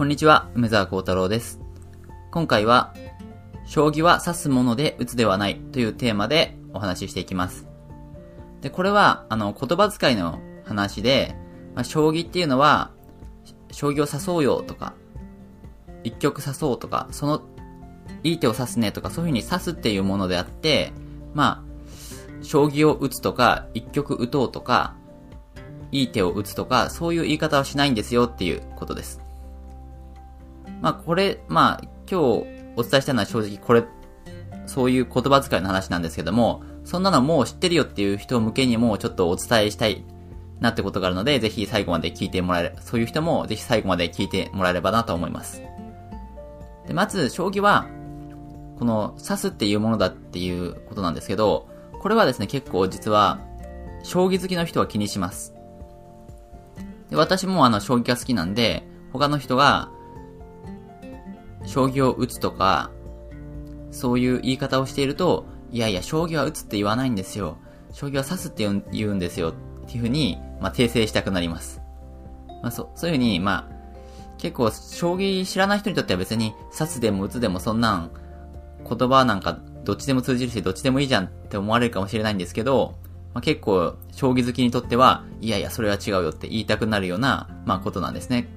こんにちは、梅沢幸太郎です。今回は、将棋は指すもので打つではないというテーマでお話ししていきます。で、これは、あの、言葉遣いの話で、まあ、将棋っていうのは、将棋を指そうよとか、一局指そうとか、その、いい手を指すねとか、そういう風に指すっていうものであって、まあ、将棋を打つとか、一局打とうとか、いい手を打つとか、そういう言い方はしないんですよっていうことです。まあこれ、まあ今日お伝えしたのは正直これ、そういう言葉遣いの話なんですけども、そんなのもう知ってるよっていう人向けにもちょっとお伝えしたいなってことがあるので、ぜひ最後まで聞いてもらえる、そういう人もぜひ最後まで聞いてもらえればなと思います。で、まず、将棋は、この指すっていうものだっていうことなんですけど、これはですね、結構実は、将棋好きの人は気にします。で私もあの、将棋が好きなんで、他の人が、将棋を打つとか、そういう言い方をしていると、いやいや、将棋は打つって言わないんですよ。将棋は指すって言うんですよ。っていうふうに、まあ、訂正したくなります。まあ、そ、そういうふうに、まあ、結構、将棋知らない人にとっては別に、指すでも打つでもそんなん、言葉なんか、どっちでも通じるし、どっちでもいいじゃんって思われるかもしれないんですけど、まあ、結構、将棋好きにとっては、いやいや、それは違うよって言いたくなるような、まあ、ことなんですね。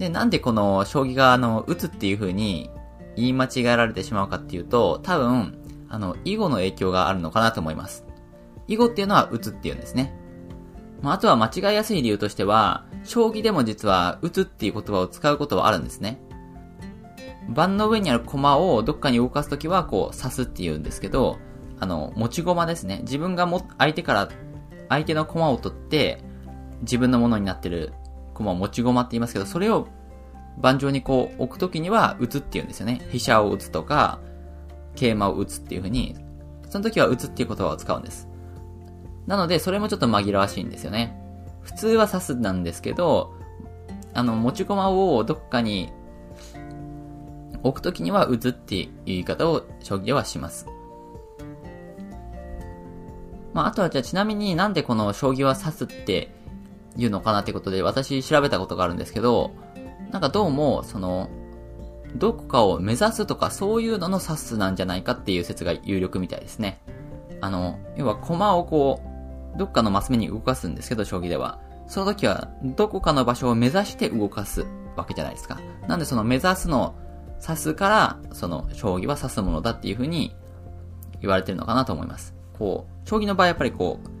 で、なんでこの、将棋が、あの、打つっていう風に、言い間違えられてしまうかっていうと、多分、あの、囲碁の影響があるのかなと思います。囲碁っていうのは打つっていうんですね。まあ、あとは間違いやすい理由としては、将棋でも実は打つっていう言葉を使うことはあるんですね。盤の上にある駒をどっかに動かすときは、こう、指すって言うんですけど、あの、持ち駒ですね。自分がも、相手から、相手の駒を取って、自分のものになってる駒を持ち駒って言いますけど、それを盤上にこう置くときには打つって言うんですよね。飛車を打つとか、桂馬を打つっていう風に、その時は打つっていう言葉を使うんです。なので、それもちょっと紛らわしいんですよね。普通は指すなんですけど、あの、持ち駒をどっかに置くときには打つっていう言い方を将棋ではします。まあ、あとはじゃあちなみになんでこの将棋は指すっていうのかなってことで私調べたことがあるんですけど、なんかどうも、その、どこかを目指すとかそういうのの指すなんじゃないかっていう説が有力みたいですね。あの、要は駒をこう、どっかのマス目に動かすんですけど、将棋では。その時は、どこかの場所を目指して動かすわけじゃないですか。なんでその目指すの指すから、その将棋は指すものだっていう風に言われてるのかなと思います。こう、将棋の場合やっぱりこ、う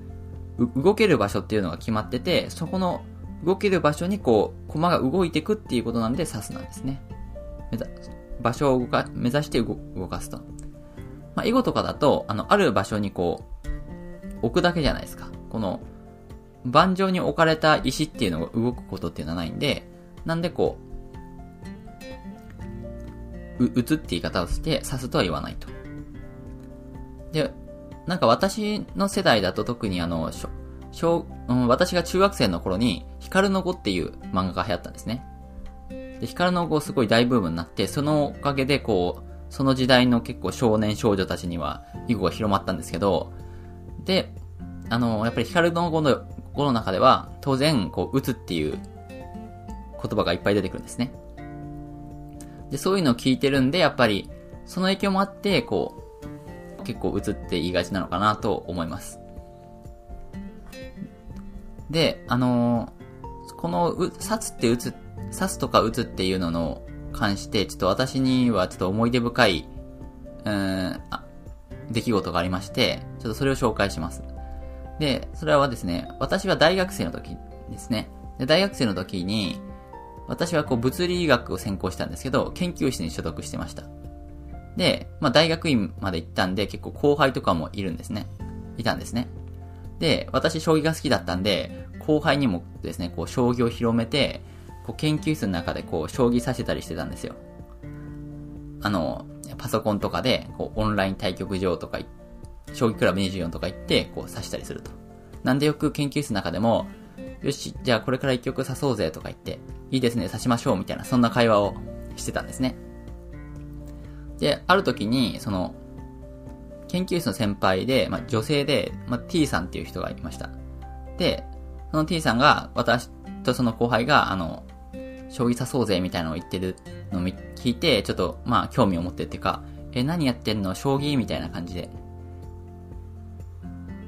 動ける場所っていうのが決まってて、そこの動ける場所にこう、駒が動いていくっていうことなんで指すなんですね。場所を動か、目指して動かすと。まあ、囲碁とかだと、あの、ある場所にこう、置くだけじゃないですか。この、盤上に置かれた石っていうのが動くことっていうのはないんで、なんでこう、う、打つって言い方をして、指すとは言わないと。で、なんか私の世代だと特にあの、小、小、うん、私が中学生の頃に、光の碁っていう漫画が流行ったんですね。で、光の碁すごい大ブームになって、そのおかげでこう、その時代の結構少年少女たちには囲碁が広まったんですけど、で、あの、やっぱり光の碁の、碁の中では、当然、こう、打つっていう言葉がいっぱい出てくるんですね。で、そういうのを聞いてるんで、やっぱり、その影響もあって、こう、結構打つって言いがちなのかなと思います。で、あのーこの、う、刺すって打つ、刺すとか打つっていうのの関して、ちょっと私にはちょっと思い出深い、うん、あ、出来事がありまして、ちょっとそれを紹介します。で、それはですね、私は大学生の時ですね。で、大学生の時に、私はこう物理学を専攻したんですけど、研究室に所属してました。で、まあ大学院まで行ったんで、結構後輩とかもいるんですね。いたんですね。で、私将棋が好きだったんで、後輩にもですね、こう将棋を広めて、こう研究室の中でこう将棋させたりしてたんですよ。あの、パソコンとかで、こうオンライン対局場とか、将棋クラブ24とか行って、こう指したりすると。なんでよく研究室の中でも、よし、じゃあこれから一局指そうぜとか言って、いいですね、指しましょうみたいな、そんな会話をしてたんですね。で、ある時に、その、研究室の先輩で、まあ、女性で、まあ、T さんっていう人がいました。で、その T さんが、私とその後輩が、あの、将棋指そうぜみたいなのを言ってるのを聞いて、ちょっと、まあ、興味を持ってっていうか、え、何やってんの？将棋？みたいな感じで、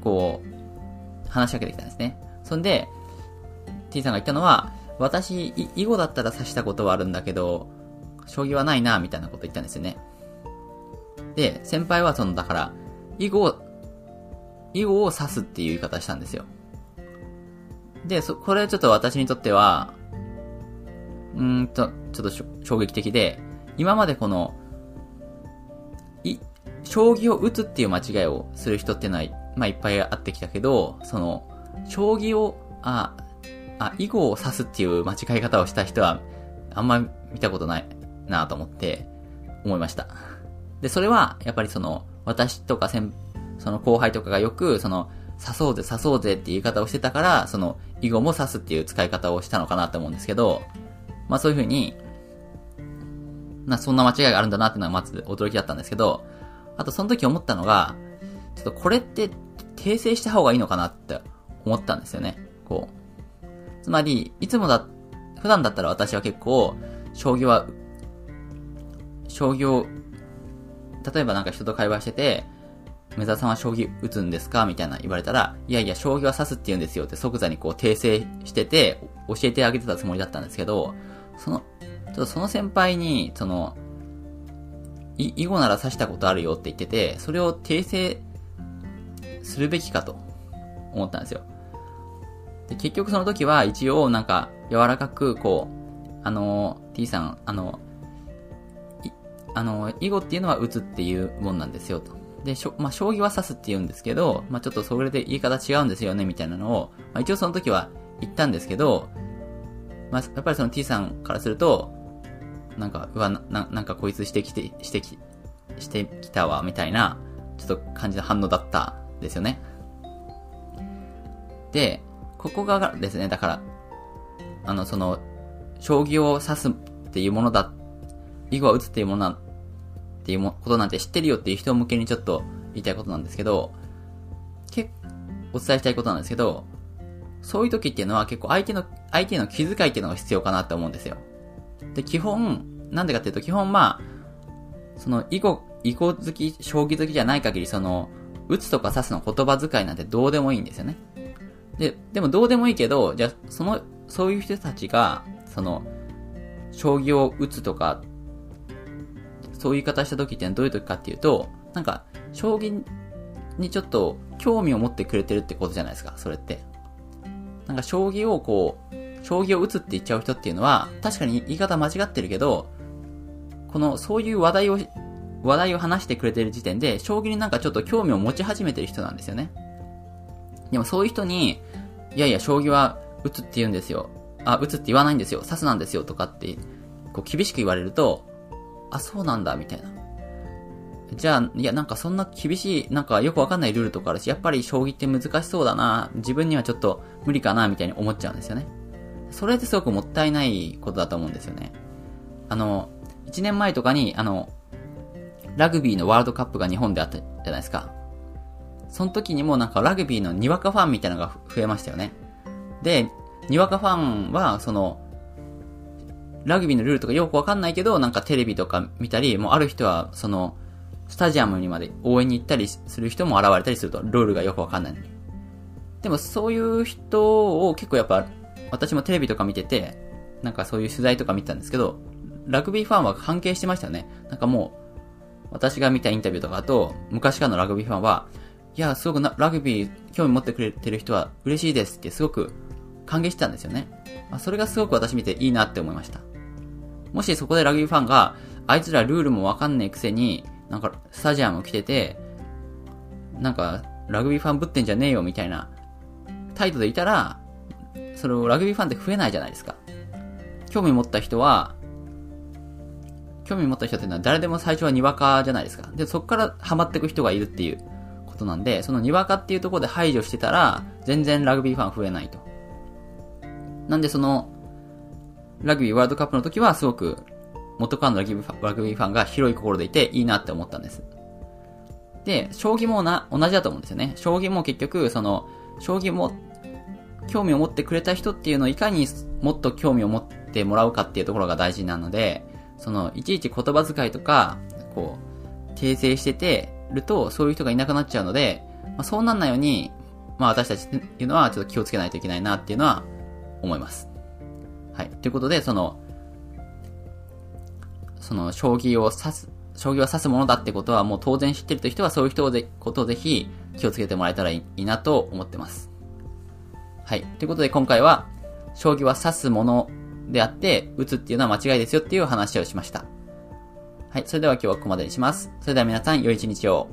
こう、話しかけてきたんですね。そんで、T さんが言ったのは、私、囲碁だったら指したことはあるんだけど、将棋はないな、みたいなこと言ったんですよね。で、先輩はその、だから、囲碁を、囲碁を指すっていう言い方したんですよ。で、そ、これちょっと私にとっては、うんと、ちょっと衝撃的で、今までこの、い、将棋を打つっていう間違いをする人っていうのは、まあ、いっぱいあってきたけど、その、将棋を、あ、あ、囲碁を指すっていう間違い方をした人は、あんま見たことないなと思って、思いました。で、それは、やっぱりその、私とか先、その後輩とかがよく、その、刺そうぜ、刺そうぜっていう言い方をしてたから、その、囲碁も刺すっていう使い方をしたのかなと思うんですけど、まあそういう風に、な、そんな間違いがあるんだなっていうのはまず驚きだったんですけど、あとその時思ったのが、ちょっとこれって訂正した方がいいのかなって思ったんですよね。こう。つまり、いつもだ、普段だったら私は結構、将棋は、将棋を、例えばなんか人と会話してて、梅沢さんは将棋打つんですか？みたいな言われたら、いやいや、将棋は指すって言うんですよって即座にこう訂正してて、教えてあげてたつもりだったんですけど、その、ちょっとその先輩に、その、囲碁なら指したことあるよって言ってて、それを訂正するべきかと思ったんですよ。で結局その時は一応なんか柔らかくこう、あの、T さん、あの、あの、囲碁っていうのは打つっていうもんなんですよと。で、しょ、まあ、将棋は指すって言うんですけど、まあ、ちょっとそれで言い方違うんですよね、みたいなのを、まあ、一応その時は言ったんですけど、まあ、やっぱりその T さんからすると、なんか、うわ、な、なんかこいつしてきて、してき、してきたわ、みたいな、ちょっと感じの反応だったんですよね。で、ここがですね、だから、あの、その、将棋を指すっていうものだっ、囲碁を打つっていうものだっていうことなんて知ってるよっていう人向けにちょっと言いたいことなんですけど、結構お伝えしたいことなんですけど、そういう時っていうのは結構相手の、相手の気遣いっていうのが必要かなって思うんですよ。で、基本、なんでかっていうと、基本まあ、その、囲碁、囲碁好き、将棋好きじゃない限り、その、打つとか指すの言葉遣いなんてどうでもいいんですよね。で、でもどうでもいいけど、じゃあ、その、そういう人たちが、その、将棋を打つとかそういう言い方した時ってどういう時かっていうと、なんか、将棋にちょっと興味を持ってくれてるってことじゃないですか、それって。なんか将棋をこう、将棋を打つって言っちゃう人っていうのは、確かに言い方間違ってるけど、この、そういう話題を、話題を話してくれてる時点で、将棋になんかちょっと興味を持ち始めてる人なんですよね。でもそういう人に、いやいや、将棋は打つって言うんですよ。あ、打つって言わないんですよ。指すなんですよ。とかって、こう厳しく言われると、あ、そうなんだ、みたいな。じゃあ、いや、なんかそんな厳しい、なんかよくわかんないルールとかあるし、やっぱり将棋って難しそうだな、自分にはちょっと無理かな、みたいに思っちゃうんですよね。それってすごくもったいないことだと思うんですよね。あの、1年前とかに、あの、ラグビーのワールドカップが日本であったじゃないですか。その時にもなんかラグビーのにわかファンみたいなのが増えましたよね。で、にわかファンは、その、ラグビーのルールとかよくわかんないけど、なんかテレビとか見たり、もうある人は、その、スタジアムにまで応援に行ったりする人も現れたりすると、ルールがよくわかんないのに。でもそういう人を結構やっぱ、私もテレビとか見てて、なんかそういう取材とか見てたんですけど、ラグビーファンは関係してましたよね。なんかもう、私が見たインタビューとかと、昔からのラグビーファンは、いや、すごくなラグビー興味持ってくれてる人は嬉しいですってすごく歓迎してたんですよね。まあ、それがすごく私見ていいなって思いました。もしそこでラグビーファンが、あいつらルールもわかんないくせに、なんか、スタジアム来てて、なんか、ラグビーファンぶってんじゃねえよみたいな態度でいたら、それをラグビーファンって増えないじゃないですか。興味持った人は、興味持った人っていうのは誰でも最初はにわかじゃないですか。で、そこからハマっていく人がいるっていうことなんで、そのにわかっていうところで排除してたら、全然ラグビーファン増えないと。なんでその、ラグビーワールドカップの時はすごく元からのラグビーファンが広い心でいていいなって思ったんです。で、将棋もな、同じだと思うんですよね。将棋も結局、その、将棋も、興味を持ってくれた人っていうのをいかにもっと興味を持っってもらうかっていうところが大事なので、その、いちいち言葉遣いとか、こう、訂正しててると、そういう人がいなくなっちゃうので、まあ、そうなんないように、まあ私たちっていうのはちょっと気をつけないといけないなっていうのは思います。はい。ということで、その、その、将棋を指す、将棋は指すものだってことはもう当然知ってるという人はそういう人をで、ことをぜひ気をつけてもらえたらいいなと思ってます。はい。ということで今回は、将棋は指すものであって、打つっていうのは間違いですよっていう話をしました。はい。それでは今日はここまでにします。それでは皆さん、良い一日を。